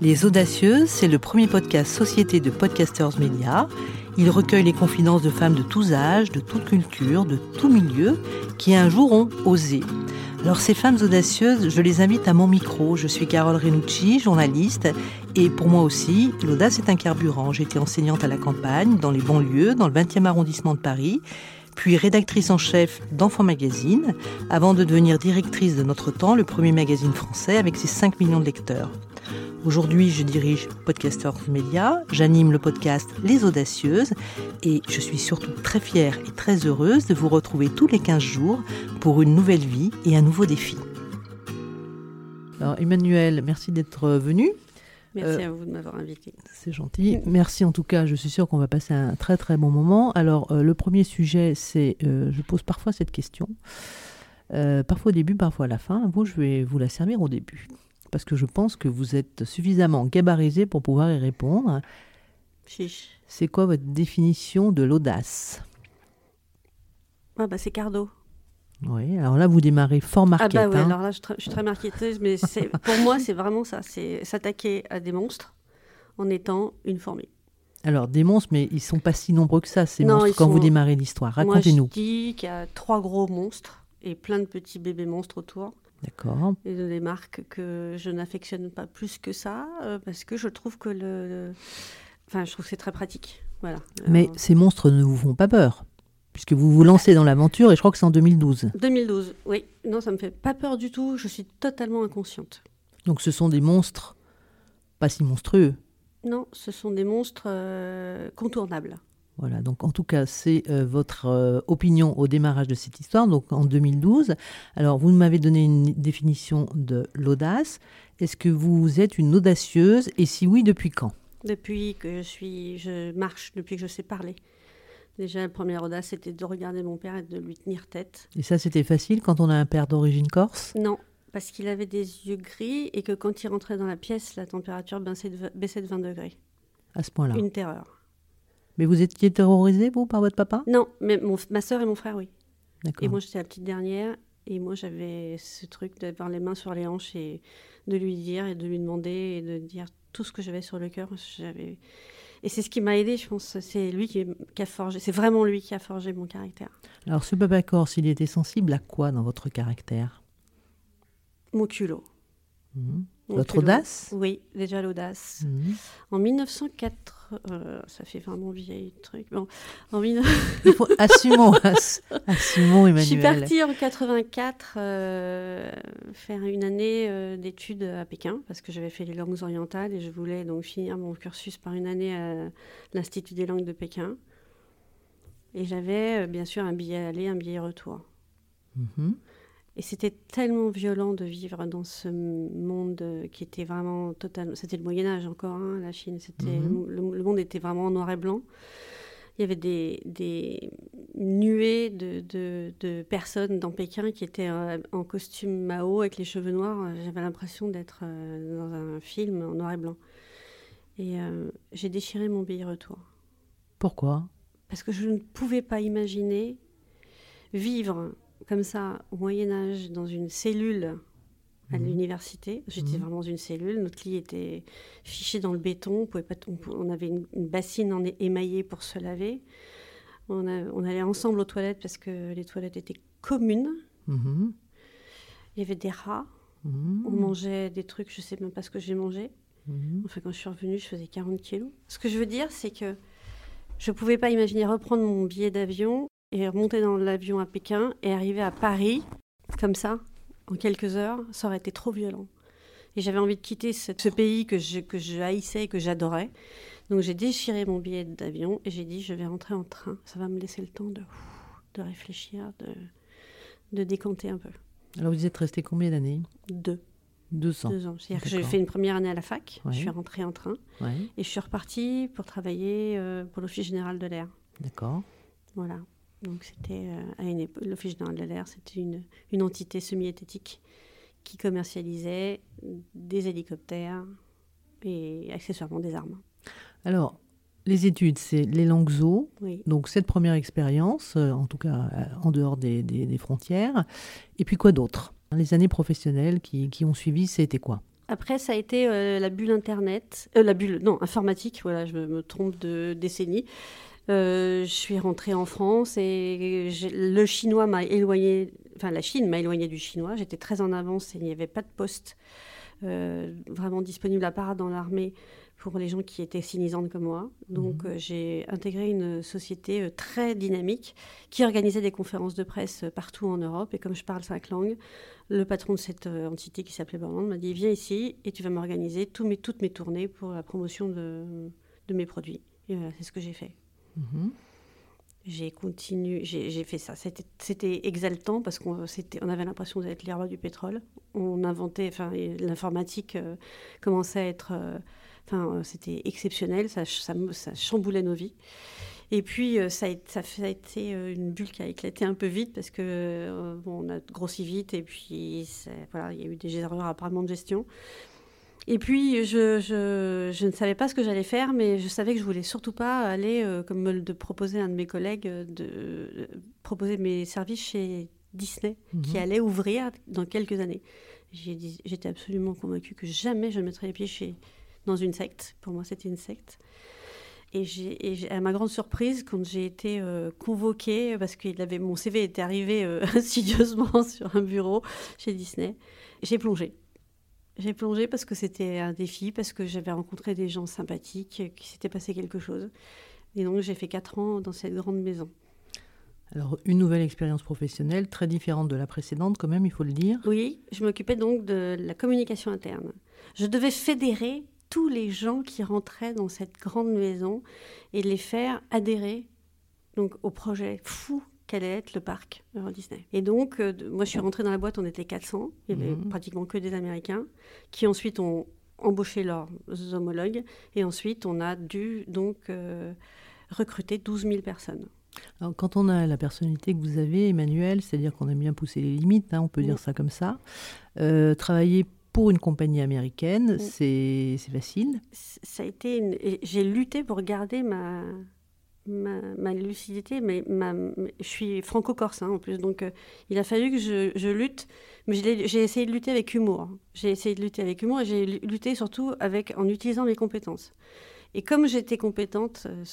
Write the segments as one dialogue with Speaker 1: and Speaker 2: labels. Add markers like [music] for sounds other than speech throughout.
Speaker 1: Les Audacieuses, c'est le premier podcast Société de Podcasters Média. Il recueille les confidences de femmes de tous âges, de toute culture, de tout milieu, qui un jour ont osé. Alors ces femmes audacieuses, je les invite à mon micro. Je suis Carole Renucci, journaliste, et pour moi aussi, l'audace est un carburant. J'étais enseignante à la campagne, dans les banlieues, dans le 20e arrondissement de Paris, puis rédactrice en chef d'Enfants Magazine, avant de devenir directrice de Notre Temps, le premier magazine français avec ses 5 millions de lecteurs. Aujourd'hui, je dirige Podcasters Media, j'anime le podcast Les Audacieuses et je suis surtout très fière et très heureuse de vous retrouver tous les 15 jours pour une nouvelle vie et un nouveau défi. Alors Emmanuel, merci d'être venu.
Speaker 2: Merci à vous de m'avoir invité.
Speaker 1: C'est gentil. Merci en tout cas, je suis sûre qu'on va passer un très très bon moment. Alors euh, le premier sujet, c'est, euh, je pose parfois cette question, euh, parfois au début, parfois à la fin. Vous, je vais vous la servir au début parce que je pense que vous êtes suffisamment gabarisé pour pouvoir y répondre.
Speaker 2: Chiche.
Speaker 1: C'est quoi votre définition de l'audace?
Speaker 2: Ah bah c'est Cardo.
Speaker 1: Oui, alors là vous démarrez fort marquette.
Speaker 2: Ah bah oui,
Speaker 1: hein.
Speaker 2: alors là je, suis très marketeuse, mais c'est- pour moi c'est vraiment ça, c'est s'attaquer à des monstres en étant une fourmi.
Speaker 1: Alors des monstres, mais ils sont pas si nombreux que ça, ces
Speaker 2: Non,
Speaker 1: monstres, quand vous démarrez l'histoire.
Speaker 2: Moi je
Speaker 1: Racontez-nous.
Speaker 2: dis qu'il y a trois gros monstres et plein de petits bébés monstres autour.
Speaker 1: D'accord.
Speaker 2: Et de des marques que je n'affectionne pas plus que ça, euh, parce que je trouve que le... le- Enfin, je trouve que c'est très pratique. Voilà.
Speaker 1: Mais ces monstres ne vous font pas peur, puisque vous vous lancez dans l'aventure, et je crois que c'est en 2012.
Speaker 2: 2012, oui. Non, ça me fait pas peur du tout. Je suis totalement inconsciente.
Speaker 1: Donc ce sont des monstres pas si monstrueux.
Speaker 2: Non, ce sont des monstres euh, contournables.
Speaker 1: Voilà, donc en tout cas, c'est euh, votre euh, opinion au démarrage de cette histoire, donc en 2012. Alors, vous m'avez donné une définition de l'audace. Est-ce que vous êtes une audacieuse Et si oui, depuis quand?
Speaker 2: Depuis que je suis, je marche, depuis que je sais parler. Déjà, la première audace, c'était de regarder mon père et de lui tenir tête.
Speaker 1: Et ça, c'était facile quand on a un père d'origine corse?
Speaker 2: Non, parce qu'il avait des yeux gris et que quand il rentrait dans la pièce, la température baissait de, baissait de 20 degrés.
Speaker 1: à ce point-là.
Speaker 2: Une terreur.
Speaker 1: Mais vous étiez terrorisé, vous, par votre papa?
Speaker 2: Non, mais mon- ma soeur et mon frère, oui.
Speaker 1: D'accord.
Speaker 2: Et moi, j'étais la petite dernière. Et moi, j'avais ce truc d'avoir les mains sur les hanches et de lui dire et de lui demander et de dire tout ce que j'avais sur le cœur. J'avais... Et c'est ce qui m'a aidé, je pense. C'est lui qui, qui a forgé. C'est vraiment lui qui a forgé mon caractère.
Speaker 1: Alors, ce papa corse, il était sensible à quoi dans votre caractère?
Speaker 2: Mon culot.
Speaker 1: Mhm.
Speaker 2: Culot.
Speaker 1: audace
Speaker 2: Oui, déjà l'audace.
Speaker 1: Mhm.
Speaker 2: En 1904, euh, ça fait vraiment vieil truc. Bon, en 19... [laughs]
Speaker 1: Il faut- Assumons, [laughs] ass- assumons,
Speaker 2: Je
Speaker 1: Emmanuel.
Speaker 2: suis partie en 84 euh, faire une année euh, d'études à Pékin parce que j'avais fait les langues orientales et je voulais donc finir mon cursus par une année à l'Institut des langues de Pékin. Et j'avais euh, bien sûr un billet aller, un billet retour.
Speaker 1: Mhm.
Speaker 2: Et c'était tellement violent de vivre dans ce monde qui était vraiment totalement. C'était le Moyen-Âge encore, hein, la Chine. C'était,
Speaker 1: Mhm.
Speaker 2: le, le monde était vraiment en noir et blanc. Il y avait des, des nuées de, de- de personnes dans Pékin qui étaient euh, en costume Mao avec les cheveux noirs. J'avais l'impression d'être euh, dans un film en noir et blanc. Et euh, j'ai déchiré mon billet retour.
Speaker 1: Pourquoi?
Speaker 2: Parce que je ne pouvais pas imaginer vivre comme ça au Moyen Âge dans une cellule à
Speaker 1: Mhm.
Speaker 2: l'université. J'étais
Speaker 1: Mhm.
Speaker 2: vraiment dans une cellule. Notre lit était fiché dans le béton. On, pouvait pas, on, avait une, une bassine en émaillée pour se laver. On, a- on allait ensemble aux toilettes parce que les toilettes étaient communes.
Speaker 1: Mhm.
Speaker 2: Il y avait des rats. On mangeait des trucs, je sais même pas ce que j'ai mangé. Enfin, quand je suis revenue, je faisais 40 kilos. Ce que je veux dire, c'est que je ne pouvais pas imaginer reprendre mon billet d'avion et remonter dans l'avion à Pékin et arriver à Paris, comme ça, en quelques heures. Ça aurait été trop violent. Et j'avais envie de quitter ce, ce pays que je, que je haïssais et que j'adorais. Donc j'ai déchiré mon billet d'avion et j'ai dit, je vais rentrer en train. Ça va me laisser le temps de, de réfléchir, de, de décanter un peu.
Speaker 1: Alors vous êtes resté combien d'années?
Speaker 2: Deux.
Speaker 1: Deux ans.
Speaker 2: Deux ans. C'est-à-dire que j'ai fait une première année à la fac,
Speaker 1: Ouais.
Speaker 2: je suis rentrée en train,
Speaker 1: Ouais,
Speaker 2: et je suis repartie pour travailler euh, pour l'Office général de l'air.
Speaker 1: d'accord.
Speaker 2: Voilà. Donc c'était euh, à une époque, l'Office général de l'air, c'était une, une entité semi-étatique qui commercialisait des hélicoptères et accessoirement des armes.
Speaker 1: Alors, les études, c'est les langues.
Speaker 2: Oui.
Speaker 1: Donc cette première expérience, euh, en tout cas euh, en dehors des, des- des frontières. Et puis quoi d'autre? Les années professionnelles qui, qui ont suivi, c'était quoi?
Speaker 2: Après, ça a été euh, la bulle Internet, euh, la bulle, non, informatique, voilà, je me, me trompe de décennie. Euh, je suis rentrée en France et le chinois m'a éloigné, enfin la Chine m'a éloigné du chinois. J'étais très en avance et il n'y avait pas de poste euh, vraiment disponible à part dans l'armée pour les gens qui étaient cynisantes comme moi. Donc
Speaker 1: Mhm.
Speaker 2: euh, j'ai intégré une société euh, très dynamique qui organisait des conférences de presse euh, partout en Europe. Et comme je parle cinq langues, le patron de cette entité qui s'appelait Borland m'a dit Viens ici et tu vas m'organiser mes, toutes mes tournées pour la promotion de, de mes produits. Et voilà, c'est ce que j'ai fait.
Speaker 1: Mhm.
Speaker 2: J'ai continué, j'ai fait ça. C'était- exaltant parce qu'on avait l'impression d'être les rois du pétrole. On inventait, enfin, l'informatique euh, commençait à être, euh, enfin, euh, c'était exceptionnel. Ça, chamboulait nos vies. Et puis, euh, ça, a, été- une bulle qui a éclaté un peu vite parce que on a grossi vite et puis voilà, il y a eu des erreurs apparemment de gestion. Et puis, je, je, je ne savais pas ce que j'allais faire, mais je savais que je voulais surtout pas aller, euh, comme me le proposait un de mes collègues, euh, de euh, proposer mes services chez Disney, qui
Speaker 1: Mhm.
Speaker 2: allait ouvrir dans quelques années. J'étais absolument convaincue que jamais je ne mettrais les pieds chez, dans une secte. Pour moi, c'était une secte. Et, à ma grande surprise, quand j'ai été euh, convoquée, parce que mon CV était arrivé euh, [laughs] insidieusement [laughs] sur un bureau chez Disney, j'ai plongé. J'ai plongé parce que c'était un défi, parce que j'avais rencontré des gens sympathiques, euh, qu'il s'était passé quelque chose. Et donc j'ai fait quatre ans dans cette grande maison.
Speaker 1: Alors, une nouvelle expérience professionnelle, très différente de la précédente, quand même, il faut le dire.
Speaker 2: Oui, je m'occupais donc de la communication interne. Je devais fédérer tous les gens qui rentraient dans cette grande maison et les faire adhérer donc, au projet fou qu'allait être le parc Euro Disney. Et donc, euh, moi, je suis rentrée dans la boîte, on était 400. Il y avait
Speaker 1: Mhm.
Speaker 2: pratiquement que des Américains qui ensuite ont embauché leurs homologues. Et ensuite, on a dû donc euh, recruter 12 000 personnes.
Speaker 1: Alors, quand on a la personnalité que vous avez, Emmanuel, c'est-à-dire qu'on aime bien pousser les limites, hein, on peut dire ça comme ça, euh, travailler pour une compagnie américaine, c'est facile.
Speaker 2: Ça a été une... J'ai lutté pour garder ma, ma, lucidité, mais ma, mais je suis franco-corse hein, en plus, donc euh, il a fallu que je, lutte, mais j'ai essayé de lutter avec humour. J'ai essayé de lutter avec humour et j'ai lu- lutté surtout avec, en utilisant mes compétences. Et comme j'étais compétente, euh,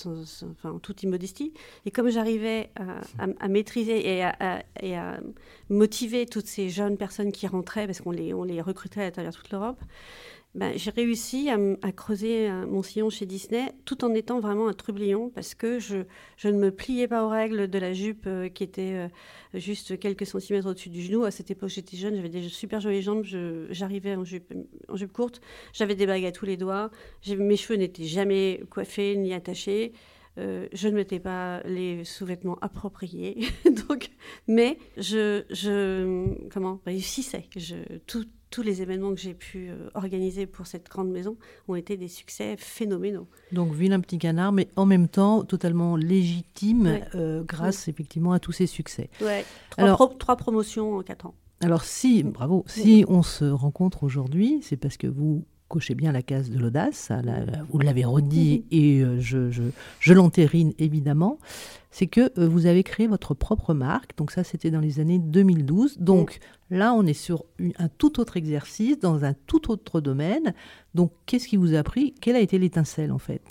Speaker 2: enfin, en toute immodestie, et comme j'arrivais à, maîtriser et à, à- et à motiver toutes ces jeunes personnes qui rentraient, parce qu'on les, on les recrutait à travers toute l'Europe, ben, j'ai réussi à, creuser euh, mon sillon chez Disney tout en étant vraiment un trublion parce que je, ne me pliais pas aux règles de la jupe euh, qui était euh, juste quelques centimètres au-dessus du genou. À cette époque, j'étais jeune, j'avais des super jolies jambes, j'arrivais en jupe, courte, j'avais des bagues à tous les doigts, mes cheveux n'étaient jamais coiffés ni attachés. Je ne mettais pas les sous-vêtements appropriés, [laughs] donc, mais je, je comment réussissais. Je, tout- tous les événements que j'ai pu euh, organiser pour cette grande maison ont été des succès phénoménaux.
Speaker 1: Donc, vilain petit canard, mais en même temps totalement légitime
Speaker 2: Ouais.
Speaker 1: euh, grâce effectivement à tous ces succès.
Speaker 2: Ouais. Trois,
Speaker 1: Alors-
Speaker 2: pro- trois promotions en quatre ans.
Speaker 1: Alors si, bravo, si on se rencontre aujourd'hui, c'est parce que vous cochez bien la case de l'audace, la- vous l'avez redit et euh, je, je, je l'entérine évidemment, c'est que euh, vous avez créé votre propre marque, donc ça c'était dans les années 2012, donc là on est sur un tout autre exercice, dans un tout autre domaine, donc qu'est-ce qui vous a pris? Quelle a été l'étincelle en fait?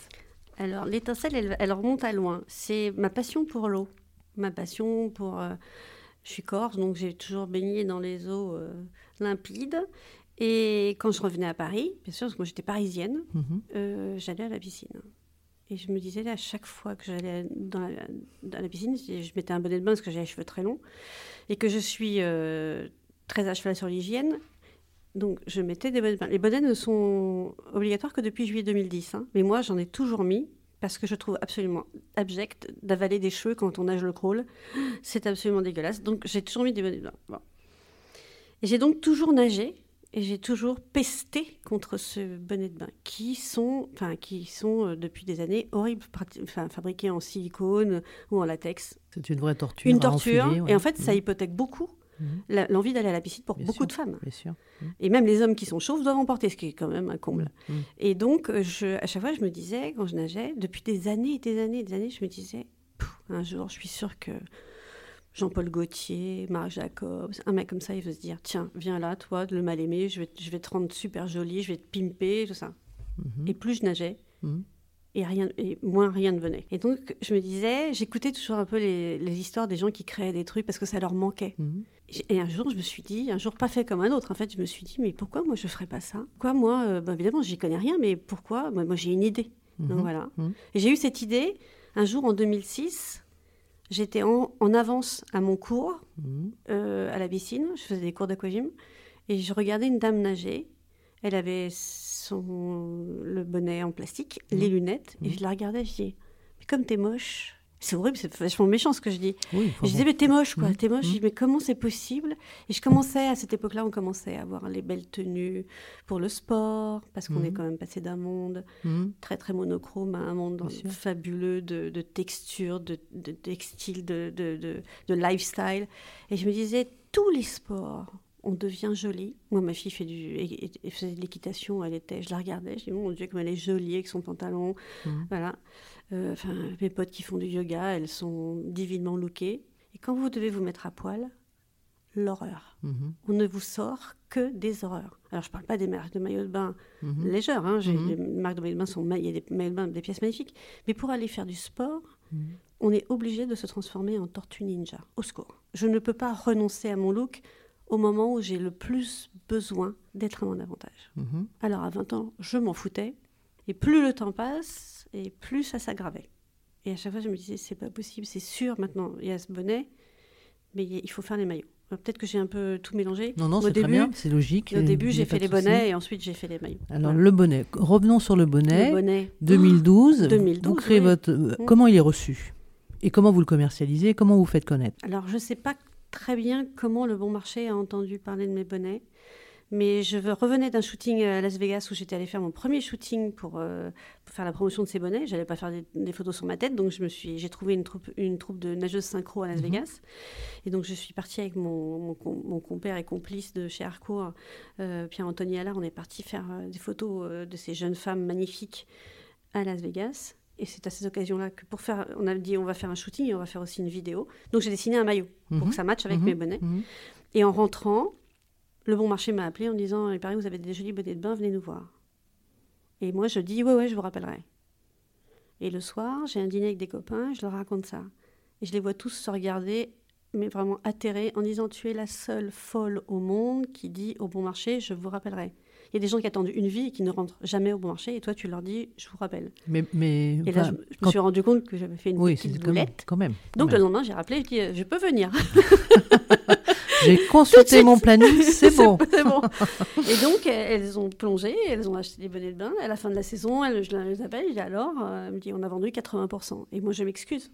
Speaker 2: Alors, l'étincelle, elle, elle remonte à loin. C'est ma passion pour l'eau. Ma passion pour. euh, je suis corse, donc j'ai toujours baigné dans les eaux euh, limpides. Et quand je revenais à Paris, bien sûr, parce que moi j'étais parisienne,
Speaker 1: Mhm.
Speaker 2: euh, j'allais à la piscine. Et je me disais, là, à chaque fois que j'allais dans la, dans la piscine, je, mettais un bonnet de bain parce que j'ai les cheveux très longs et que je suis euh, très à cheval sur l'hygiène. Donc, je mettais des bonnets de bain. Les bonnets ne sont obligatoires que depuis juillet 2010. hein. Mais moi, j'en ai toujours mis parce que je trouve absolument abject d'avaler des cheveux quand on nage le crawl. C'est absolument dégueulasse. Donc j'ai toujours mis des bonnets de bain. Bon. Et j'ai donc toujours nagé et j'ai toujours pesté contre ce bonnet de bain qui sont, enfin, qui sont euh, depuis des années horribles, enfin, fabriqués en silicone ou en latex.
Speaker 1: C'est une vraie torture.
Speaker 2: Une torture.
Speaker 1: enfiler, ouais.
Speaker 2: Et en fait, ça
Speaker 1: Mhm.
Speaker 2: hypothèque beaucoup la- l'envie d'aller à la piscine pour
Speaker 1: Bien
Speaker 2: beaucoup
Speaker 1: sûr.
Speaker 2: de femmes.
Speaker 1: Bien sûr.
Speaker 2: Et même les hommes qui sont chauves doivent en porter, ce qui est quand même un comble. Et donc, euh, je, à chaque fois, je me disais, quand je nageais, depuis des années et des années et des années, je me disais, un jour, je suis sûre que Jean-Paul Gaultier, Marc Jacobs, un mec comme ça, il veut se dire, tiens, viens là, toi, le mal aimé, je vais, je vais te rendre super jolie, je vais te pimper, tout ça.
Speaker 1: Mhm.
Speaker 2: Et plus je nageais,
Speaker 1: Mhm.
Speaker 2: et, rien, et moins rien ne venait. Et donc, je me disais, j'écoutais toujours un peu les, les histoires des gens qui créaient des trucs parce que ça leur manquait.
Speaker 1: Mhm.
Speaker 2: Et un jour, je me suis dit, un jour pas fait comme un autre, en fait, je me suis dit, mais pourquoi moi je ferais pas ça? Pourquoi moi, euh, ben, évidemment, j'y connais rien, mais pourquoi? Moi, moi, j'ai une idée. Donc voilà. Et j'ai eu cette idée un jour en 2006. J'étais en, en avance à mon cours,
Speaker 1: Mhm.
Speaker 2: euh, à la piscine. Je faisais des cours d'aquagym. Et je regardais une dame nager. Elle avait son, le bonnet en plastique,
Speaker 1: Mhm.
Speaker 2: les lunettes. Et
Speaker 1: Mhm.
Speaker 2: je la regardais, je dis, mais comme t'es moche. C'est horrible, c'est vachement méchant ce que je dis.
Speaker 1: Oui,
Speaker 2: je disais, mais t'es moche, quoi,
Speaker 1: Mhm.
Speaker 2: t'es moche. Je dis, mais comment c'est possible? Et je commençais, à cette époque-là, on commençait à avoir les belles tenues pour le sport, parce qu'on
Speaker 1: Mhm.
Speaker 2: est quand même passé d'un monde très, très monochrome à un monde
Speaker 1: Bien
Speaker 2: fabuleux de, de texture, de, de textile, de, de, lifestyle. Et je me disais, tous les sports, on devient jolie. Moi, ma fille fait du, et- et- et faisait de l'équitation, elle était, je la regardais, je dis, mon Dieu, comme elle est jolie avec son pantalon. Voilà. Euh, Enfin, mes potes qui font du yoga, elles sont divinement lookées. Et quand vous devez vous mettre à poil, l'horreur.
Speaker 1: Mhm.
Speaker 2: On ne vous sort que des horreurs. Alors, je ne parle pas des marques de maillots de bain
Speaker 1: Mhm.
Speaker 2: légères. Hein. J'ai-
Speaker 1: Mhm.
Speaker 2: Les marques de maillots de bain sont il y a des maillots de bain, des pièces magnifiques. Mais pour aller faire du sport,
Speaker 1: Mhm.
Speaker 2: on est obligé de se transformer en tortue ninja. Au secours. Je ne peux pas renoncer à mon look au moment où j'ai le plus besoin d'être à mon avantage. Alors à 20 ans, je m'en foutais. Et plus le temps passe, et plus ça s'aggravait. Et à chaque fois, je me disais, c'est pas possible, c'est sûr, maintenant, il y a ce bonnet, mais il faut faire les maillots. Peut-être que j'ai un peu tout mélangé.
Speaker 1: Non, non, c'est très bien, c'est logique.
Speaker 2: Au début, j'ai fait les bonnets et ensuite j'ai fait les maillots.
Speaker 1: Alors,
Speaker 2: Voilà.
Speaker 1: le bonnet. Revenons sur le bonnet.
Speaker 2: Le bonnet.
Speaker 1: 2012.
Speaker 2: 2012,
Speaker 1: Vous créez
Speaker 2: oui.
Speaker 1: votre. euh,
Speaker 2: Mm.
Speaker 1: Comment il est reçu? Et comment vous le commercialisez? Comment vous faites connaître?
Speaker 2: Alors, je ne sais pas très bien comment le bon marché a entendu parler de mes bonnets, mais je revenais d'un shooting à Las Vegas où j'étais allée faire mon premier shooting pour, euh, pour faire la promotion de ces bonnets. J'allais pas faire des, des photos sur ma tête, donc je me suis, j'ai trouvé une troupe, une troupe de nageuses synchro à Las
Speaker 1: Mhm.
Speaker 2: Vegas, et donc je suis partie avec mon, mon, com- mon compère et complice de chez Harcourt, euh, Pierre-Anthony Allard. On est parti faire euh, des photos de ces jeunes femmes magnifiques à Las Vegas. Et c'est à ces occasions-là que pour faire, on a dit on va faire un shooting et on va faire aussi une vidéo. Donc j'ai dessiné un maillot pour
Speaker 1: Mhm.
Speaker 2: que ça matche avec
Speaker 1: Mhm.
Speaker 2: mes bonnets. Et en rentrant, le bon marché m'a appelé en disant Il paraît que vous avez des jolis bonnets de bain, venez nous voir. Et moi, je dis Ouais, ouais, je vous rappellerai. Et le soir, j'ai un dîner avec des copains, je leur raconte ça. Et je les vois tous se regarder, mais vraiment atterrés, en disant Tu es la seule folle au monde qui dit au bon marché Je vous rappellerai. Il y a des gens qui attendent une vie et qui ne rentrent jamais au bon marché, et toi, tu leur dis Je vous rappelle.
Speaker 1: Mais, mais
Speaker 2: Et là, je, me- suis rendu compte que j'avais fait une
Speaker 1: oui,
Speaker 2: petite
Speaker 1: c'est quand même,
Speaker 2: boulette.
Speaker 1: quand même. quand
Speaker 2: Donc
Speaker 1: même.
Speaker 2: le lendemain, j'ai rappelé, je dis euh, Je peux venir. [laughs]
Speaker 1: J'ai consulté mon planning, [laughs] c'est bon. [laughs]
Speaker 2: Et donc, elles ont plongé, elles ont acheté des bonnets de bain. À la fin de la saison, elles, je les appelle, je dis alors, euh, elle me dit, on a vendu 80%. Et moi, je m'excuse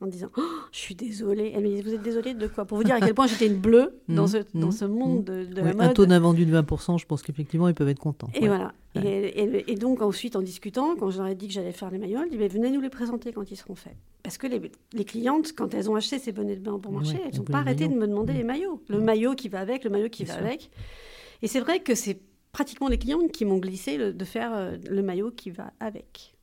Speaker 2: en disant, Oh, je suis désolée. Elle me dit, vous êtes désolée de quoi? Pour vous dire à quel point j'étais une bleue [laughs] dans,
Speaker 1: Mhm,
Speaker 2: ce, dans
Speaker 1: mhm,
Speaker 2: ce monde de, de
Speaker 1: Ouais,
Speaker 2: la
Speaker 1: un
Speaker 2: mode.
Speaker 1: taux d'invendu de 20%, je pense qu'effectivement, ils peuvent être contents.
Speaker 2: Et
Speaker 1: Ouais.
Speaker 2: voilà.
Speaker 1: Ouais.
Speaker 2: Et, et- et donc, ensuite, en discutant, quand ai dit que j'allais faire les maillots, elle dit venez nous les présenter quand ils seront faits. Parce que les, les clientes, quand elles ont acheté ces bonnets de bain pour marché,
Speaker 1: elles
Speaker 2: n'ont pas arrêté de me demander les maillots. Le maillot qui va avec, le maillot qui
Speaker 1: Bien
Speaker 2: va
Speaker 1: sûr.
Speaker 2: avec. Et c'est vrai que c'est pratiquement les clientes qui m'ont glissé le- de faire euh, le maillot qui va avec.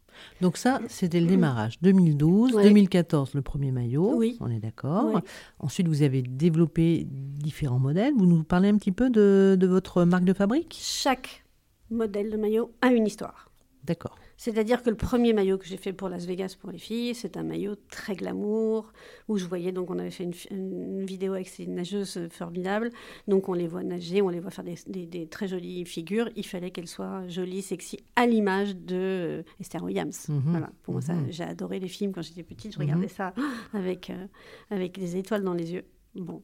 Speaker 1: Donc ça, c'était le démarrage. 2012,
Speaker 2: Ouais.
Speaker 1: 2014, le premier maillot.
Speaker 2: Oui.
Speaker 1: On est d'accord.
Speaker 2: Ouais.
Speaker 1: Ensuite, vous avez développé différents modèles. Vous nous parlez un petit peu de, de votre marque de fabrique?
Speaker 2: Chaque modèle de maillot a une histoire.
Speaker 1: D'accord.
Speaker 2: C'est-à-dire que le premier maillot que j'ai fait pour Las Vegas pour les filles, c'est un maillot très glamour, où je voyais, donc on avait fait une, vidéo avec ces nageuses formidables, donc on les voit nager, on les voit faire des, des- des très jolies figures, il fallait qu'elles soient jolies, sexy, à l'image de Esther Williams.
Speaker 1: Mhm.
Speaker 2: Voilà, pour moi,
Speaker 1: Mhm.
Speaker 2: j'ai adoré les films quand j'étais petite, je
Speaker 1: Mhm.
Speaker 2: regardais ça avec, euh, avec des étoiles dans les yeux. Bon.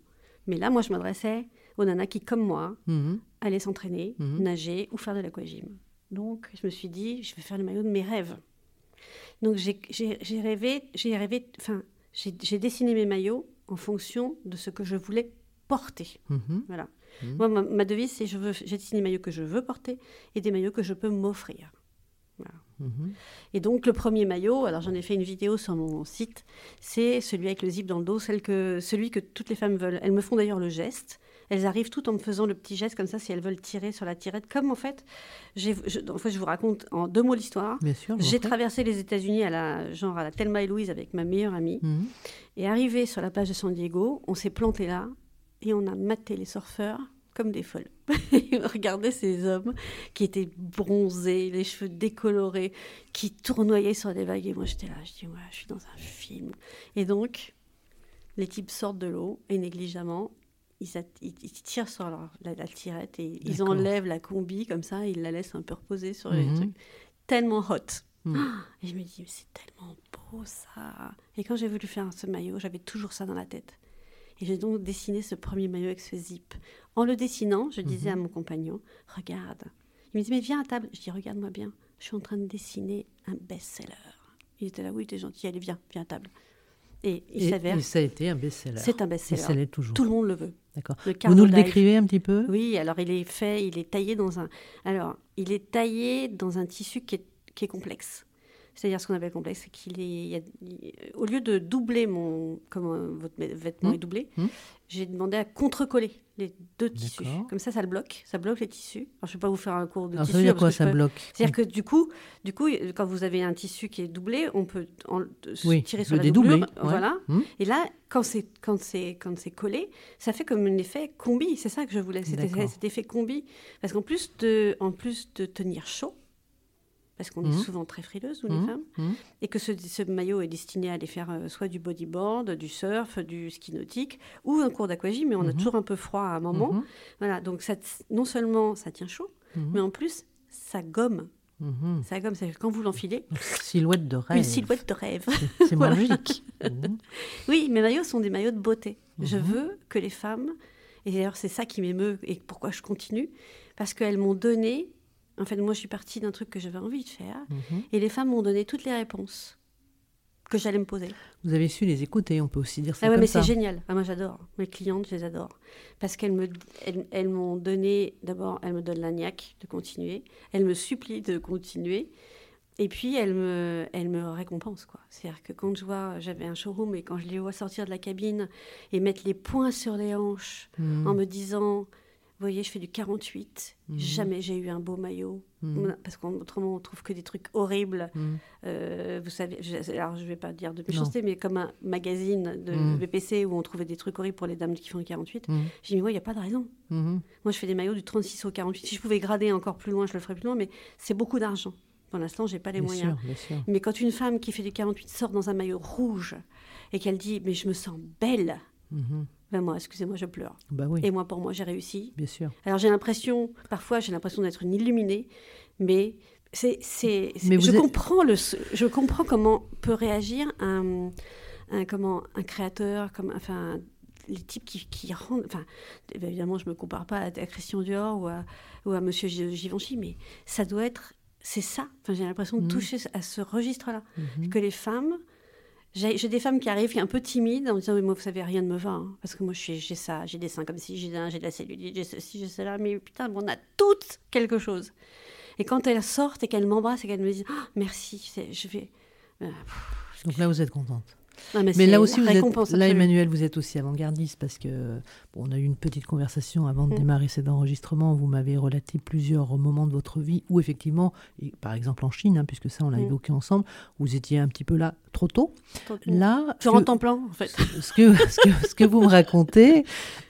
Speaker 2: Mais là, moi, je m'adressais aux nanas qui, comme moi, aller s'entraîner, nager ou faire de l'aquagym. Donc, je me suis dit, je vais faire le maillot de mes rêves. Donc j'ai rêvé, j'ai rêvé, enfin, j'ai dessiné mes maillots en fonction de ce que je voulais porter.
Speaker 1: Mhm.
Speaker 2: Voilà.
Speaker 1: Mhm.
Speaker 2: Moi, ma, ma devise, c'est j'ai dessiné des maillots que je veux porter et des maillots que je peux m'offrir.
Speaker 1: Mhm.
Speaker 2: Et donc le premier maillot, alors j'en ai fait une vidéo sur mon site, c'est celui avec le zip dans le dos, celle que, celui que toutes les femmes veulent. Elles me font d'ailleurs le geste. Elles arrivent tout en me faisant le petit geste comme ça si elles veulent tirer sur la tirette. Comme en fait, je, en fait, je vous raconte en deux mots l'histoire.
Speaker 1: Bien sûr. je
Speaker 2: J'ai traversé les États-Unis à la genre à la Thelma et Louise avec ma meilleure amie.
Speaker 1: Mhm.
Speaker 2: Et arrivé sur la plage de San Diego, on s'est planté là et on a maté les surfeurs comme des folles. [laughs] Regardait ces hommes qui étaient bronzés, les cheveux décolorés, qui tournoyaient sur des vagues. Et moi, j'étais là, je dis, ouais, je suis dans un film. Et donc, les types sortent de l'eau et négligemment, ils, tirent sur leur- la, la tirette et ils enlèvent la combi comme ça, ils la laissent un peu reposer sur les
Speaker 1: Mhm.
Speaker 2: trucs. Tellement hot.
Speaker 1: Mhm.
Speaker 2: Et je me dis, mais c'est tellement beau ça. Et quand j'ai voulu faire ce maillot, j'avais toujours ça dans la tête. Et j'ai donc dessiné ce premier maillot avec ce zip. En le dessinant, je disais à mon compagnon, regarde. Il me dit, mais viens à table. Je dis, regarde-moi bien, je suis en train de dessiner un best-seller. Il était là, oui, t'es gentil, allez, viens, viens à table. Et il s'avère,
Speaker 1: et ça a été un best-seller.
Speaker 2: c'est un best-seller. Tout le monde le veut.
Speaker 1: D'accord. Vous nous le décrivez un petit peu?
Speaker 2: Oui, alors il est fait, il est taillé dans un. Alors, il est taillé dans un tissu qui est, qui est complexe. C'est-à-dire ce qu'on appelle complexe, c'est qu'il est. au lieu de doubler mon. Comme euh, votre vêtement
Speaker 1: Hmm.
Speaker 2: est doublé,
Speaker 1: Hmm.
Speaker 2: j'ai demandé à contre-coller les deux tissus. Comme ça, ça le bloque. Ça bloque les tissus. Alors, je ne vais pas vous faire un cours de
Speaker 1: Alors ça
Speaker 2: tissu.
Speaker 1: veut dire
Speaker 2: parce
Speaker 1: quoi ça
Speaker 2: peux-
Speaker 1: bloque
Speaker 2: C'est-à-dire que du coup, du coup, quand vous avez un tissu qui est doublé, on peut en- se
Speaker 1: Oui,
Speaker 2: tirer
Speaker 1: le
Speaker 2: sur la
Speaker 1: dédoubler,
Speaker 2: doublure.
Speaker 1: ouais.
Speaker 2: Voilà.
Speaker 1: Hmm.
Speaker 2: Et là, quand c'est quand c'est quand c'est collé, ça fait comme un effet combi. C'est ça que je voulais. Cet effet combi, parce qu'en plus de en plus de tenir chaud, parce qu'on est souvent très frileuse, nous les
Speaker 1: Mhm.
Speaker 2: femmes,
Speaker 1: Mhm.
Speaker 2: et que ce, ce maillot est destiné à aller faire euh, soit du bodyboard, du surf, du ski nautique ou un cours d'aquagym, mais on a toujours un peu froid à un moment. Voilà, donc ça, non seulement ça tient chaud, mais en plus ça gomme. Ça gomme, c'est quand vous l'enfilez,
Speaker 1: Silhouette de rêve.
Speaker 2: une silhouette de rêve.
Speaker 1: C'est- [laughs] magique.
Speaker 2: Oui, mes maillots sont des maillots de beauté. Je veux que les femmes, et d'ailleurs c'est ça qui m'émeut et pourquoi je continue, parce qu'elles m'ont donné, en fait moi je suis partie d'un truc que j'avais envie de faire,
Speaker 1: Mhm.
Speaker 2: et les femmes m'ont donné toutes les réponses que j'allais me poser.
Speaker 1: Vous avez su les écouter, on peut aussi dire ça
Speaker 2: Ah ouais,
Speaker 1: comme
Speaker 2: mais c'est génial. Ah, moi j'adore. Mes clientes, je les adore. Parce qu'elles me, elles, elles m'ont donné, d'abord, elles me donnent la niaque de continuer, elles me supplient de continuer, et puis elles me, elles me récompensent. quoi. C'est-à-dire que quand je vois, j'avais un showroom, et quand je les vois sortir de la cabine et mettre les poings sur les hanches
Speaker 1: Mhm.
Speaker 2: en me disant, vous voyez, je fais du 48,
Speaker 1: Mhm.
Speaker 2: jamais j'ai eu un beau maillot.
Speaker 1: Mhm.
Speaker 2: Parce qu'autrement, on trouve que des trucs horribles.
Speaker 1: Mhm.
Speaker 2: Euh, vous savez, je, alors je vais pas dire de méchanceté, mais comme un magazine de. BPC où on trouvait des trucs horribles pour les dames qui font du 48,
Speaker 1: Mhm.
Speaker 2: j'ai dit, ouais, il n'y a pas de raison. Moi, je fais des maillots du 36 au 48. Si je pouvais grader encore plus loin, je le ferais plus loin, mais c'est beaucoup d'argent. Pour l'instant, j'ai pas les
Speaker 1: Bien
Speaker 2: moyens.
Speaker 1: sûr, bien sûr.
Speaker 2: Mais quand une femme qui fait du 48 sort dans un maillot rouge et qu'elle dit, mais je me sens belle. Ben moi, excusez-moi, je pleure.
Speaker 1: Bah oui,
Speaker 2: Et moi, pour moi, j'ai réussi.
Speaker 1: bien sûr.
Speaker 2: Alors j'ai l'impression, parfois j'ai l'impression d'être une illuminée, mais c'est, c'est, je
Speaker 1: êtes-
Speaker 2: comprends le, je comprends comment peut réagir un, un comment un créateur, comme enfin les types qui, qui rendent, enfin évidemment je me compare pas à, à Christian Dior ou à, ou à Monsieur Gi- Givenchy, mais ça doit être, c'est ça. Enfin j'ai l'impression de
Speaker 1: Mhm.
Speaker 2: toucher à ce registre-là,
Speaker 1: Mhm.
Speaker 2: que les femmes j'ai des femmes qui arrivent, qui sont un peu timides, en disant, oui, moi, vous savez, rien ne me va. hein, parce que moi, j'ai ça, j'ai des seins comme ci, j'ai de la cellulite, j'ai ceci, j'ai cela. Mais putain, on a toutes quelque chose. Et quand elles sortent et qu'elles m'embrassent et qu'elles me disent, Ah, merci, je vais... Euh,
Speaker 1: Donc là, vous êtes contente.
Speaker 2: Non,
Speaker 1: Mais là aussi, vous êtes, là. Emmanuel, vous êtes aussi avant-gardiste parce que bon, on a eu une petite conversation avant de
Speaker 2: Mm.
Speaker 1: démarrer cet enregistrement. Vous m'avez relaté plusieurs moments de votre vie où effectivement, et par exemple en Chine, hein, puisque ça on l'a
Speaker 2: Mm.
Speaker 1: évoqué ensemble, vous étiez un petit peu là trop tôt. Là,
Speaker 2: Sur
Speaker 1: ce-
Speaker 2: un temps plein, en fait.
Speaker 1: ce que, [laughs] ce que, ce que vous me racontez,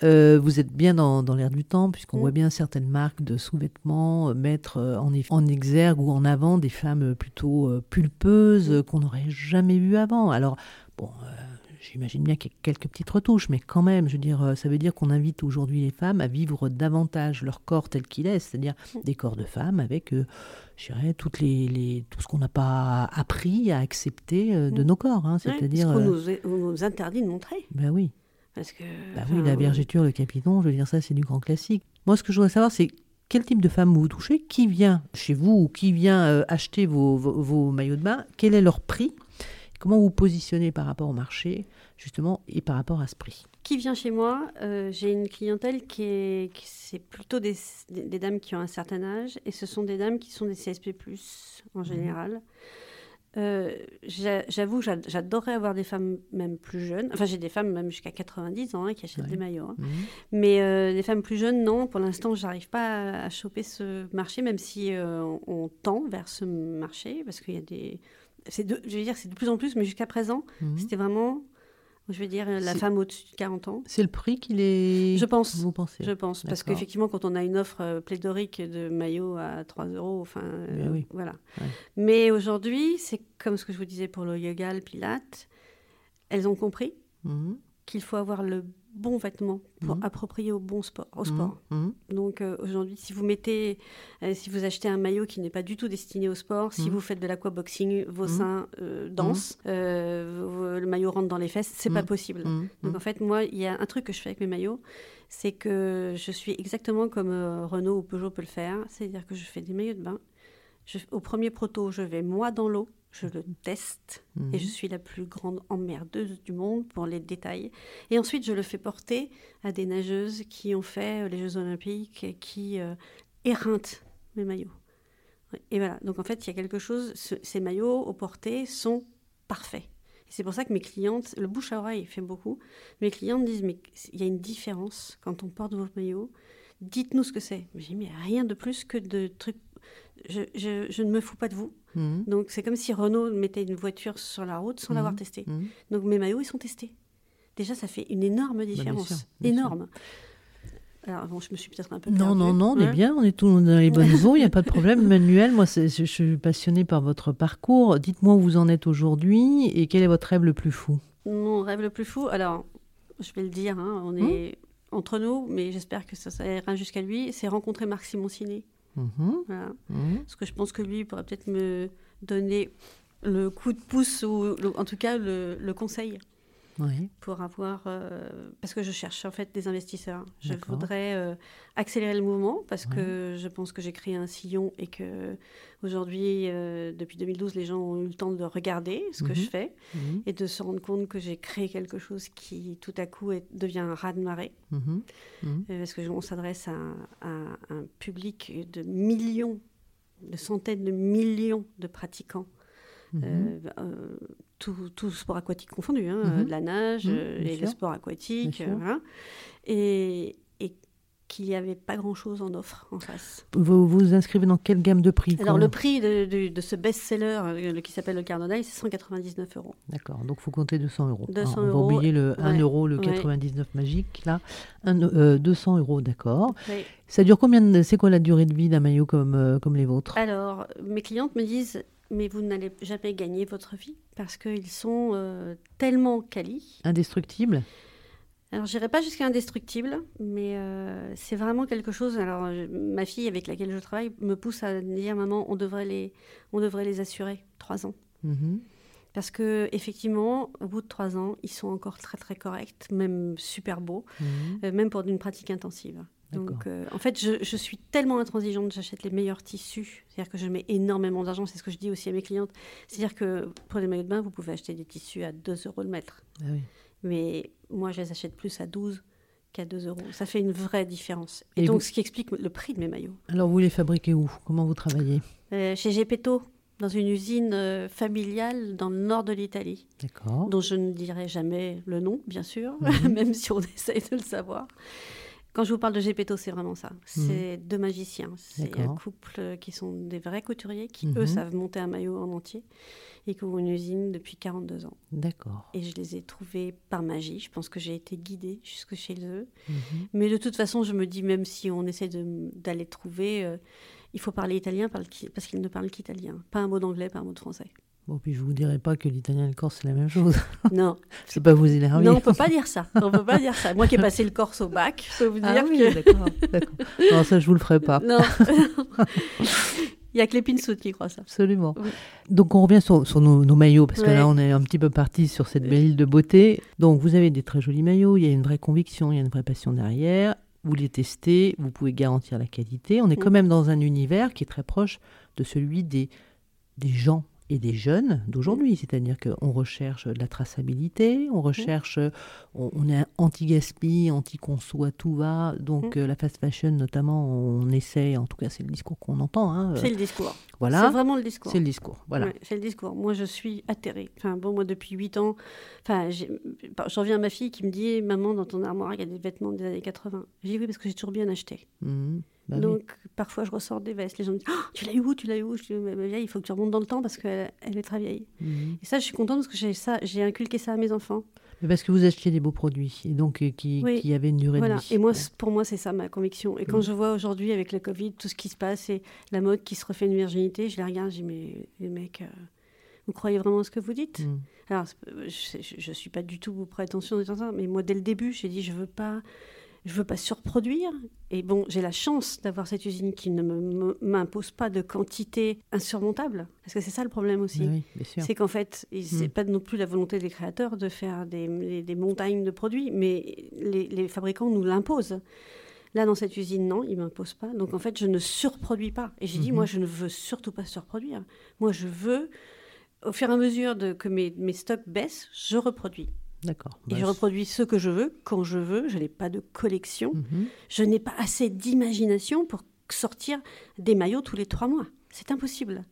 Speaker 1: euh, vous êtes bien dans, dans l'air du temps, puisqu'on
Speaker 2: Mm.
Speaker 1: voit bien certaines marques de sous-vêtements euh, mettre euh, en, en exergue ou en avant des femmes plutôt pulpeuses qu'on n'aurait jamais vues avant. Alors, bon, euh, j'imagine bien qu'il y a quelques petites retouches, mais quand même, je veux dire, euh, ça veut dire qu'on invite aujourd'hui les femmes à vivre davantage leur corps tel qu'il est, c'est-à-dire
Speaker 2: Mm.
Speaker 1: des corps de femmes avec, euh, je dirais, toutes les, les- tout ce qu'on n'a pas appris à accepter euh, de
Speaker 2: Mm.
Speaker 1: nos corps. hein, c'est-à-dire.
Speaker 2: qu'on
Speaker 1: euh,
Speaker 2: nous, interdit de montrer.
Speaker 1: ben oui.
Speaker 2: Parce que, enfin,
Speaker 1: oui, la vergéture, le capiton, je veux dire, ça, c'est du grand classique. Moi, ce que je voudrais savoir, c'est quel type de femme vous touchez Qui vient chez vous ou qui vient acheter vos, vos- vos maillots de bain Quel est leur prix Comment vous positionnez par rapport au marché, justement, et par rapport à ce prix?
Speaker 2: Qui vient chez moi Euh, J'ai une clientèle qui est, c'est plutôt des, des- des dames qui ont un certain âge, et ce sont des dames qui sont des CSP+ en général. Euh, j'a- J'avoue, j'a- j'adorerais avoir des femmes même plus jeunes. Enfin, j'ai des femmes même jusqu'à 90 ans hein, qui achètent
Speaker 1: Ouais.
Speaker 2: des maillots. hein.
Speaker 1: Mhm.
Speaker 2: Mais euh, des femmes plus jeunes, non. Pour l'instant, j'arrive pas à, à choper ce marché, même si euh, on, on tend vers ce marché, parce qu'il y a des. C'est de, je veux dire, c'est de plus en plus, mais jusqu'à présent,
Speaker 1: Mhm.
Speaker 2: c'était vraiment, je veux dire, la femme au-dessus de 40 ans.
Speaker 1: C'est le prix qu'il est.
Speaker 2: Je pense.
Speaker 1: Vous pensez
Speaker 2: Je pense. Parce qu'effectivement, quand on a une offre euh, pléthorique de maillots à 3 euros, enfin. euh,
Speaker 1: oui.
Speaker 2: Voilà.
Speaker 1: Ouais.
Speaker 2: Mais aujourd'hui, c'est comme ce que je vous disais pour le yoga, le pilate. Elles ont compris
Speaker 1: Mhm.
Speaker 2: qu'il faut avoir le bon vêtement pour
Speaker 1: Mhm.
Speaker 2: approprier au bon sport, au
Speaker 1: Mhm.
Speaker 2: sport.
Speaker 1: Mhm.
Speaker 2: Donc euh, aujourd'hui, si vous mettez, euh, si vous achetez un maillot qui n'est pas du tout destiné au sport, si
Speaker 1: Mhm.
Speaker 2: vous faites de l'aquaboxing, vos seins euh, dansent, le maillot rentre dans les fesses, c'est pas possible. Donc en fait, moi, il y a un truc que je fais avec mes maillots, c'est que je suis exactement comme Renault ou Peugeot peut le faire, c'est-à-dire que je fais des maillots de bain. Je- au premier proto, je vais moi dans l'eau, je le teste
Speaker 1: Mhm.
Speaker 2: et je suis la plus grande emmerdeuse du monde pour les détails. Et ensuite, je le fais porter à des nageuses qui ont fait euh, les Jeux Olympiques et qui euh, éreintent mes maillots. Et voilà, donc en fait, il y a quelque chose, ce- ces maillots au porté sont parfaits. Et c'est pour ça que mes clientes, le bouche à oreille fait beaucoup, mes clientes disent, mais il y a une différence quand on porte vos maillots, dites-nous ce que c'est. J'ai mais rien de plus que de trucs, je, je- je ne me fous pas de vous.
Speaker 1: Mhm.
Speaker 2: Donc c'est comme si Renault mettait une voiture sur la route sans l'avoir
Speaker 1: Mhm.
Speaker 2: testée.
Speaker 1: Mhm.
Speaker 2: Donc mes maillots, ils sont testés. Déjà, ça fait une énorme différence.
Speaker 1: Bah, sûr, bien sûr.
Speaker 2: énorme. Alors bon, je me suis peut-être un peu
Speaker 1: Non,
Speaker 2: perdue.
Speaker 1: non, non, on est bien, on est tous dans les bonnes [laughs] eaux, il n'y a pas de problème. Manuel, moi, je, je suis passionnée par votre parcours. Dites-moi où vous en êtes aujourd'hui et quel est votre rêve le plus fou?
Speaker 2: Mon rêve le plus fou, alors, je vais le dire, hein, on est entre nous, mais j'espère que ça, ça ira jusqu'à lui, c'est rencontrer Marc Simoncini.
Speaker 1: Mhm,
Speaker 2: Voilà.
Speaker 1: mhm.
Speaker 2: Parce que je pense que lui il pourrait peut-être me donner le coup de pouce, ou le- en tout cas le, le conseil. Pour avoir euh, parce que je cherche en fait des investisseurs. Je voudrais euh, accélérer le mouvement parce que je pense que j'ai créé un sillon et que aujourd'hui euh, depuis 2012 les gens ont eu le temps de regarder ce que
Speaker 1: Mhm.
Speaker 2: je fais
Speaker 1: Mhm,
Speaker 2: et de se rendre compte que j'ai créé quelque chose qui tout à coup est- devient un raz-de-marée
Speaker 1: mhm, mhm.
Speaker 2: Euh, parce que on s'adresse à, à un public de millions de centaines de millions de pratiquants
Speaker 1: Mhm.
Speaker 2: euh, euh, tout, tout sport aquatique confondu, hein,
Speaker 1: Mhm.
Speaker 2: de la nage euh,
Speaker 1: bien
Speaker 2: et le sport aquatique, euh, et, et qu'il n'y avait pas grand-chose en offre en face.
Speaker 1: Vous vous inscrivez dans quelle gamme de prix
Speaker 2: Alors le prix de, de- de ce best-seller euh, qui s'appelle le Cardinal, c'est 199 euros.
Speaker 1: D'accord, donc il faut compter 200 euros.
Speaker 2: 200
Speaker 1: Alors, on
Speaker 2: euros,
Speaker 1: va oublier le 1
Speaker 2: ouais,
Speaker 1: euro, le
Speaker 2: ouais.
Speaker 1: 99 magique, là. Un, euh, 200 euros, d'accord.
Speaker 2: Oui.
Speaker 1: Ça dure combien. C'est quoi la durée de vie d'un maillot comme, euh, comme les vôtres?
Speaker 2: Alors mes clientes me disent mais vous n'allez jamais gagner votre vie parce qu'ils sont euh, tellement quali.
Speaker 1: Indestructible?
Speaker 2: Alors, j'irai pas jusqu'à indestructible, mais euh, c'est vraiment quelque chose. Alors, je- ma fille avec laquelle je travaille me pousse à dire maman, on devrait les, on devrait les assurer trois ans,
Speaker 1: Mhm.
Speaker 2: parce que effectivement, au bout de trois ans, ils sont encore très très corrects, même super beaux,
Speaker 1: Mhm.
Speaker 2: euh, même pour une pratique intensive. Donc, euh, en fait, je, je suis tellement intransigeante, j'achète les meilleurs tissus. C'est-à-dire que je mets énormément d'argent, c'est ce que je dis aussi à mes clientes. C'est-à-dire que pour les maillots de bain, vous pouvez acheter des tissus à 2 euros le mètre.
Speaker 1: Ah oui.
Speaker 2: Mais moi, je les achète plus à 12 qu'à 2 euros. Ça fait une vraie différence. Et,
Speaker 1: Et
Speaker 2: donc,
Speaker 1: vous-
Speaker 2: ce qui explique le prix de mes maillots.
Speaker 1: Alors vous les fabriquez où? Comment vous travaillez?
Speaker 2: Euh, chez Gepetto, dans une usine euh, familiale dans le nord de l'Italie,
Speaker 1: D'accord.
Speaker 2: dont je ne dirai jamais le nom, bien sûr,
Speaker 1: Mhm. [laughs]
Speaker 2: même si on [laughs] essaye de le savoir. Quand je vous parle de Gepetto, c'est vraiment ça. C'est deux magiciens. C'est un couple qui sont des vrais couturiers, qui,
Speaker 1: Mhm.
Speaker 2: eux, savent monter un maillot en entier et qui ont une usine depuis 42 ans.
Speaker 1: D'accord.
Speaker 2: Et je les ai trouvés par magie. Je pense que j'ai été guidée jusque chez eux.
Speaker 1: Mhm.
Speaker 2: Mais de toute façon, je me dis, même si on essaie d'aller trouver, euh, il faut parler italien par- parce qu'ils ne parlent qu'italien. Pas un mot d'anglais, pas un mot de français.
Speaker 1: Bon, puis je vous dirai pas que l'italien et le corse, c'est la même chose. [laughs]
Speaker 2: Non, [laughs]
Speaker 1: c'est pas vous énerver.
Speaker 2: non on peut pas dire ça. On peut pas dire ça. Moi qui ai passé le corse au bac, je peux vous
Speaker 1: Ah
Speaker 2: dire
Speaker 1: oui,
Speaker 2: que...
Speaker 1: d'accord, d'accord. Non, ça, je vous le ferai pas.
Speaker 2: Non. [laughs] Il y a que les pinsoutes qui croient ça.
Speaker 1: Absolument.
Speaker 2: Oui.
Speaker 1: Donc on revient sur, sur nos, nos maillots, parce que là on est un petit peu parti sur cette belle île de beauté. Donc vous avez des très jolis maillots, il y a une vraie conviction, il y a une vraie passion derrière. vous les testez, vous pouvez garantir la qualité. On est quand même dans un univers qui est très proche de celui des, des gens et des jeunes d'aujourd'hui. C'est-à-dire qu'on recherche de la traçabilité, on recherche, on, on est anti-gaspi, anti-conso à tout va. Donc
Speaker 2: Mm.
Speaker 1: euh, la fast fashion notamment, on essaie, en tout cas c'est le discours qu'on entend. hein, euh,
Speaker 2: C'est le discours. C'est
Speaker 1: voilà,
Speaker 2: vraiment le discours.
Speaker 1: c'est le discours. Voilà.
Speaker 2: Ouais, c'est le discours. Moi, je suis atterrée. Enfin, bon, moi, depuis 8 ans, enfin, j'ai- j'en viens à ma fille qui me dit Maman, dans ton armoire, il y a des vêtements des années 80. Je dis Oui, parce que j'ai toujours bien acheté.
Speaker 1: Mhm. Bah oui.
Speaker 2: Donc, parfois, je ressors des vestes. Les gens me disent Oh, Tu l'as eu où? Tu l'as eu où? Je dis Ma vieille, il faut que tu remontes dans le temps parce qu'elle elle est très vieille.
Speaker 1: Mhm.
Speaker 2: Et ça, je suis contente parce que j'ai ça, j'ai inculqué ça à mes enfants.
Speaker 1: Mais parce que vous achetiez des beaux produits et donc euh, qui,
Speaker 2: Oui.
Speaker 1: qui avaient une durée
Speaker 2: Voilà.
Speaker 1: de vie.
Speaker 2: Et moi, pour moi, c'est ça ma conviction. Et quand
Speaker 1: Mm.
Speaker 2: je vois aujourd'hui avec le Covid tout ce qui se passe et la mode qui se refait une virginité, je les regarde, je dis mais les mecs, euh, vous croyez vraiment ce que vous dites?
Speaker 1: Mhm.
Speaker 2: Alors, je, je suis pas du tout prétentieuse en disant ça, mais moi, dès le début, j'ai dit je veux pas, je veux pas surproduire. Et bon, j'ai la chance d'avoir cette usine qui ne m'impose pas de quantité insurmontable, parce que c'est ça le problème aussi.
Speaker 1: Oui.
Speaker 2: C'est qu'en fait, et c'est
Speaker 1: Mm.
Speaker 2: pas non plus la volonté des créateurs de faire des, des- des montagnes de produits, mais les, les fabricants nous l'imposent. Là, dans cette usine, non, ils ne m'imposent pas. Donc, en fait, je ne surproduis pas. Et j'ai dit,
Speaker 1: Mhm.
Speaker 2: moi, je ne veux surtout pas surproduire. Moi, je veux, au fur et à mesure de, que mes, mes stocks baissent, je reproduis.
Speaker 1: D'accord.
Speaker 2: Et
Speaker 1: Bah,
Speaker 2: je reproduis ce que je veux, quand je veux. Je n'ai pas de collection.
Speaker 1: Mhm.
Speaker 2: Je n'ai pas assez d'imagination pour sortir des maillots tous les trois mois. C'est impossible.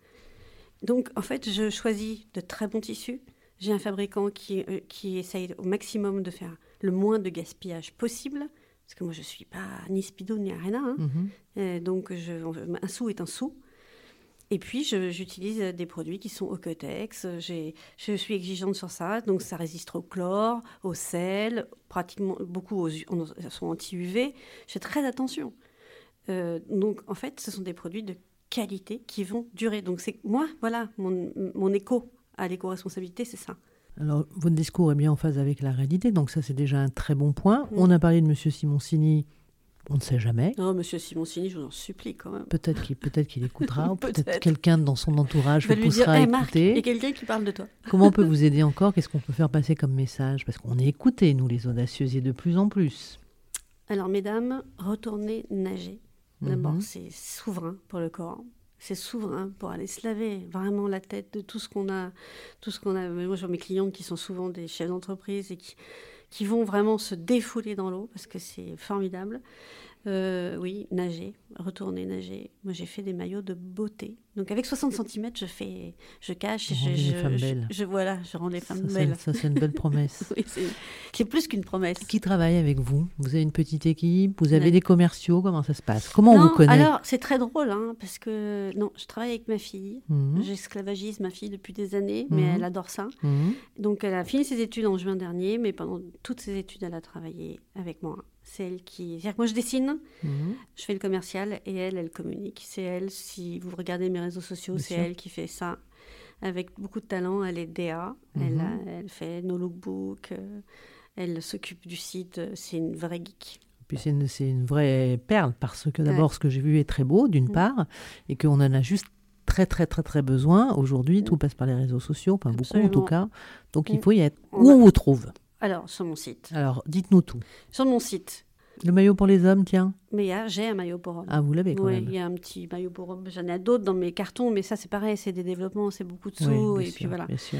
Speaker 2: Donc, en fait, je choisis de très bons tissus. J'ai un fabricant qui, euh, qui essaye au maximum de faire le moins de gaspillage possible. Parce que moi, je ne suis pas ni speedo ni arena. hein.
Speaker 1: Mhm.
Speaker 2: Donc, je, un sou est un sou. Et puis, j'utilise des produits qui sont au Cotex. J'ai- Je suis exigeante sur ça. Donc, ça résiste au chlore, au sel, pratiquement beaucoup aux, sont anti-UV. Je fais très attention. Euh, donc, en fait, ce sont des produits de qualité qui vont durer. Donc, c'est moi, voilà, mon, mon écho à l'éco-responsabilité, c'est ça.
Speaker 1: Alors, votre discours est bien en phase avec la réalité, donc ça, c'est déjà un très bon point. On a parlé de M. Simoncini, on ne sait jamais.
Speaker 2: Non, monsieur Simoncini, je vous en supplie quand même.
Speaker 1: Peut-être qu'il peut qu'il écoutera, [laughs] ou peut-être quelqu'un dans son entourage vous
Speaker 2: lui dire,
Speaker 1: poussera à
Speaker 2: hé Marc, il y a
Speaker 1: écouter.
Speaker 2: quelqu'un qui parle de toi. [laughs]
Speaker 1: Comment on peut vous aider encore? Qu'est-ce qu'on peut faire passer comme message? Parce qu'on est écoutés, nous, les audacieux, et de plus en plus.
Speaker 2: Alors, mesdames, retournez nager. D'abord,
Speaker 1: Mhm.
Speaker 2: c'est souverain pour le corps. C'est souverain pour aller se laver vraiment la tête de tout ce qu'on a. Tout ce qu'on a. Moi, vois mes clientes qui sont souvent des chefs d'entreprise et qui, qui vont vraiment se défouler dans l'eau parce que c'est formidable. Euh, oui, nager, retourner nager. Moi, j'ai fait des maillots de beauté. Donc, avec 60 cm, je fais, je cache, je,
Speaker 1: rendez les
Speaker 2: je,
Speaker 1: femmes
Speaker 2: je-
Speaker 1: belles.
Speaker 2: je- voilà, je rends les femmes
Speaker 1: Ça,
Speaker 2: belles.
Speaker 1: Ça, c'est une belle promesse. [laughs]
Speaker 2: Oui, c'est plus qu'une promesse.
Speaker 1: Qui travaille avec vous? Vous avez une petite équipe? Vous avez
Speaker 2: Ouais.
Speaker 1: des commerciaux? Comment ça se passe? Comment on vous connaît?
Speaker 2: alors c'est très drôle, hein, parce que non, je travaille avec ma fille.
Speaker 1: Mhm.
Speaker 2: J'esclavagise ma fille depuis des années, mais
Speaker 1: Mhm.
Speaker 2: elle adore ça.
Speaker 1: Mhm.
Speaker 2: Donc elle a fini ses études en juin dernier, mais pendant toutes ses études, elle a travaillé avec moi. C'est elle qui... C'est-à-dire que moi, je dessine,
Speaker 1: Mhm.
Speaker 2: je fais le commercial, et elle, elle communique. C'est elle, si vous regardez mes réseaux sociaux, c'est elle qui fait ça. Avec beaucoup de talent, elle est DA,
Speaker 1: Mhm.
Speaker 2: elle, a- elle fait nos lookbooks, euh, elle s'occupe du site, c'est une vraie geek.
Speaker 1: Puis c'est une, vraie perle parce que d'abord, ce que j'ai vu est très beau, d'une
Speaker 2: Mm.
Speaker 1: part, et qu'on en a juste très, très, très, très besoin. Aujourd'hui, tout passe par les réseaux sociaux, enfin beaucoup en tout cas. Donc il faut y être.
Speaker 2: On
Speaker 1: Où on vous trouve?
Speaker 2: Alors, sur mon site.
Speaker 1: Alors, dites-nous tout.
Speaker 2: Sur mon site,
Speaker 1: Le maillot pour les hommes, tiens.
Speaker 2: mais il y a- j'ai un maillot pour homme.
Speaker 1: Ah, vous l'avez quand
Speaker 2: Oui, il y a un petit maillot pour homme. J'en ai d'autres dans mes cartons, mais ça, c'est pareil, c'est des développements, c'est beaucoup de sous. et
Speaker 1: sûr,
Speaker 2: puis voilà.
Speaker 1: Bien sûr.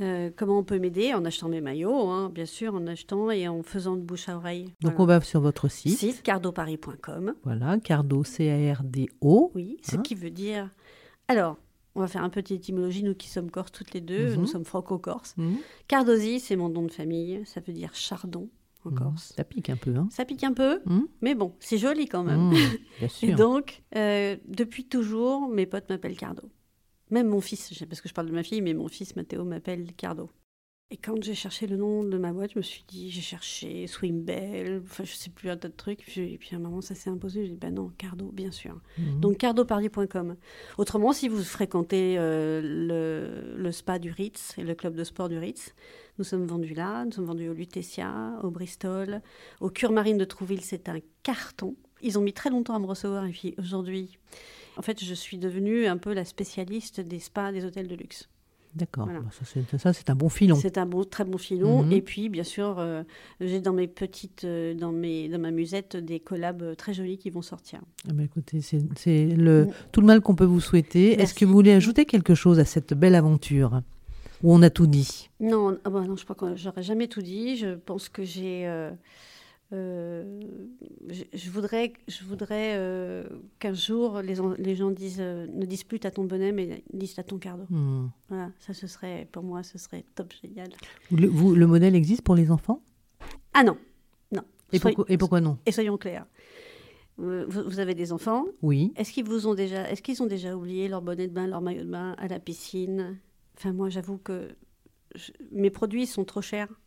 Speaker 2: Euh, comment on peut m'aider En achetant mes maillots, hein, bien sûr, en achetant et en faisant de bouche à oreille.
Speaker 1: Donc
Speaker 2: Voilà.
Speaker 1: on va sur votre site.
Speaker 2: Site cardoparis.com.
Speaker 1: Voilà, Cardo, C-A-R-D-O.
Speaker 2: Oui, ce
Speaker 1: Hein
Speaker 2: qui veut dire. Alors, on va faire un peu d'étymologie, nous qui sommes corses toutes les deux,
Speaker 1: Mhm.
Speaker 2: nous sommes franco-corses.
Speaker 1: Mhm.
Speaker 2: Cardosi, c'est mon nom de famille, ça veut dire chardon en. Corse.
Speaker 1: Ça pique un peu, hein
Speaker 2: Ça pique un peu,
Speaker 1: Mhm.
Speaker 2: mais bon, c'est joli quand même.
Speaker 1: Bien [laughs]
Speaker 2: Et donc, euh, depuis toujours, mes potes m'appellent Cardo. Même mon fils, parce que je parle de ma fille, mais mon fils Mathéo m'appelle Cardo. Et quand j'ai cherché le nom de ma boîte, je me suis dit, j'ai cherché Swimbell, enfin je sais plus un tas de trucs. Puis, et puis à un moment, ça s'est imposé. J'ai dit, ben non, Cardo, bien sûr. Donc cardoparly.com. Autrement, si vous fréquentez euh, le, le spa du Ritz et le club de sport du Ritz, nous sommes vendus là, nous sommes vendus au Lutetia, au Bristol, au Cure Marine de Trouville, c'est un carton. Ils ont mis très longtemps à me recevoir et puis aujourd'hui, en fait, je suis devenue un peu la spécialiste des spas des hôtels de luxe.
Speaker 1: D'accord,
Speaker 2: Voilà.
Speaker 1: Bah, ça, c'est- un bon filon.
Speaker 2: C'est un bon, très bon filon.
Speaker 1: Mhm.
Speaker 2: Et puis, bien sûr, euh, j'ai dans mes petites, euh, dans mes, dans ma musette, des collabs très jolis qui vont sortir.
Speaker 1: Ah bah, écoutez, c'est le,
Speaker 2: Mm.
Speaker 1: tout le mal qu'on peut vous souhaiter. Est-ce que vous voulez ajouter quelque chose à cette belle aventure? Où on a tout dit?
Speaker 2: Non, ah bah non, je crois que j'aurais jamais tout dit. Je pense que j'ai. euh, euh, je, je voudrais, je voudrais euh, qu'un jour les, en- les gens disent, ne disent plus à ton bonnet, mais disent à ton cardo.
Speaker 1: Hmm.
Speaker 2: Voilà, ça ce serait, pour moi, ce serait top génial.
Speaker 1: le, vous- le modèle existe pour les enfants?
Speaker 2: Ah non, non.
Speaker 1: et pourquoi, et pourquoi non?
Speaker 2: et soyons clairs. Vous, vous avez des enfants?
Speaker 1: Oui.
Speaker 2: Est-ce qu'ils vous ont déjà, est-ce qu'ils ont déjà oublié leur bonnet de bain, leur maillot de bain à la piscine? Enfin, moi, j'avoue que mes produits sont trop chers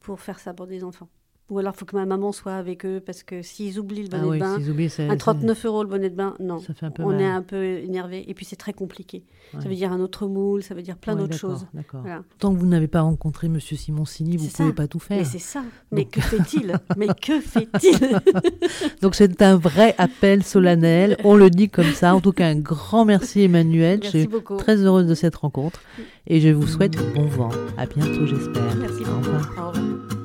Speaker 2: pour faire ça pour des enfants. Ou alors, il faut que ma maman soit avec eux parce que s'ils oublient le bonnet
Speaker 1: Ah oui,
Speaker 2: de bain,
Speaker 1: oublient,
Speaker 2: un 39 euros le bonnet de bain, non.
Speaker 1: Ça fait un peu
Speaker 2: On
Speaker 1: mal.
Speaker 2: est un peu énervé et puis c'est très compliqué.
Speaker 1: Ouais.
Speaker 2: Ça veut dire un autre moule, ça veut dire plein
Speaker 1: Ouais,
Speaker 2: d'autres choses. Voilà.
Speaker 1: Tant que vous n'avez pas rencontré Monsieur Simoncini, vous ne pouvez pas tout faire.
Speaker 2: Mais c'est ça. Mais
Speaker 1: Donc-
Speaker 2: que [laughs] fait-il? Mais que fait-il? [laughs]
Speaker 1: Donc c'est un vrai appel solennel. On le dit comme ça. En tout cas, un grand merci Emmanuel. Je
Speaker 2: Merci
Speaker 1: suis
Speaker 2: beaucoup.
Speaker 1: très heureuse de cette rencontre et je vous souhaite bon vent. À bientôt, j'espère.
Speaker 2: Merci
Speaker 1: Au revoir.
Speaker 2: Au revoir.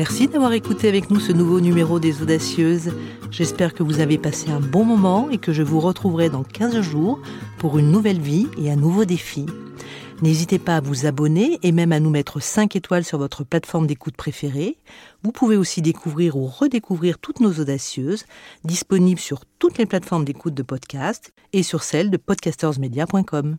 Speaker 1: Merci d'avoir écouté avec nous ce nouveau numéro des Audacieuses. J'espère que vous avez passé un bon moment et que je vous retrouverai dans 15 jours pour une nouvelle vie et un nouveau défi. N'hésitez pas à vous abonner et même à nous mettre 5 étoiles sur votre plateforme d'écoute préférée. Vous pouvez aussi découvrir ou redécouvrir toutes nos audacieuses, disponibles sur toutes les plateformes d'écoute de podcast et sur celle de podcastersmedia.com.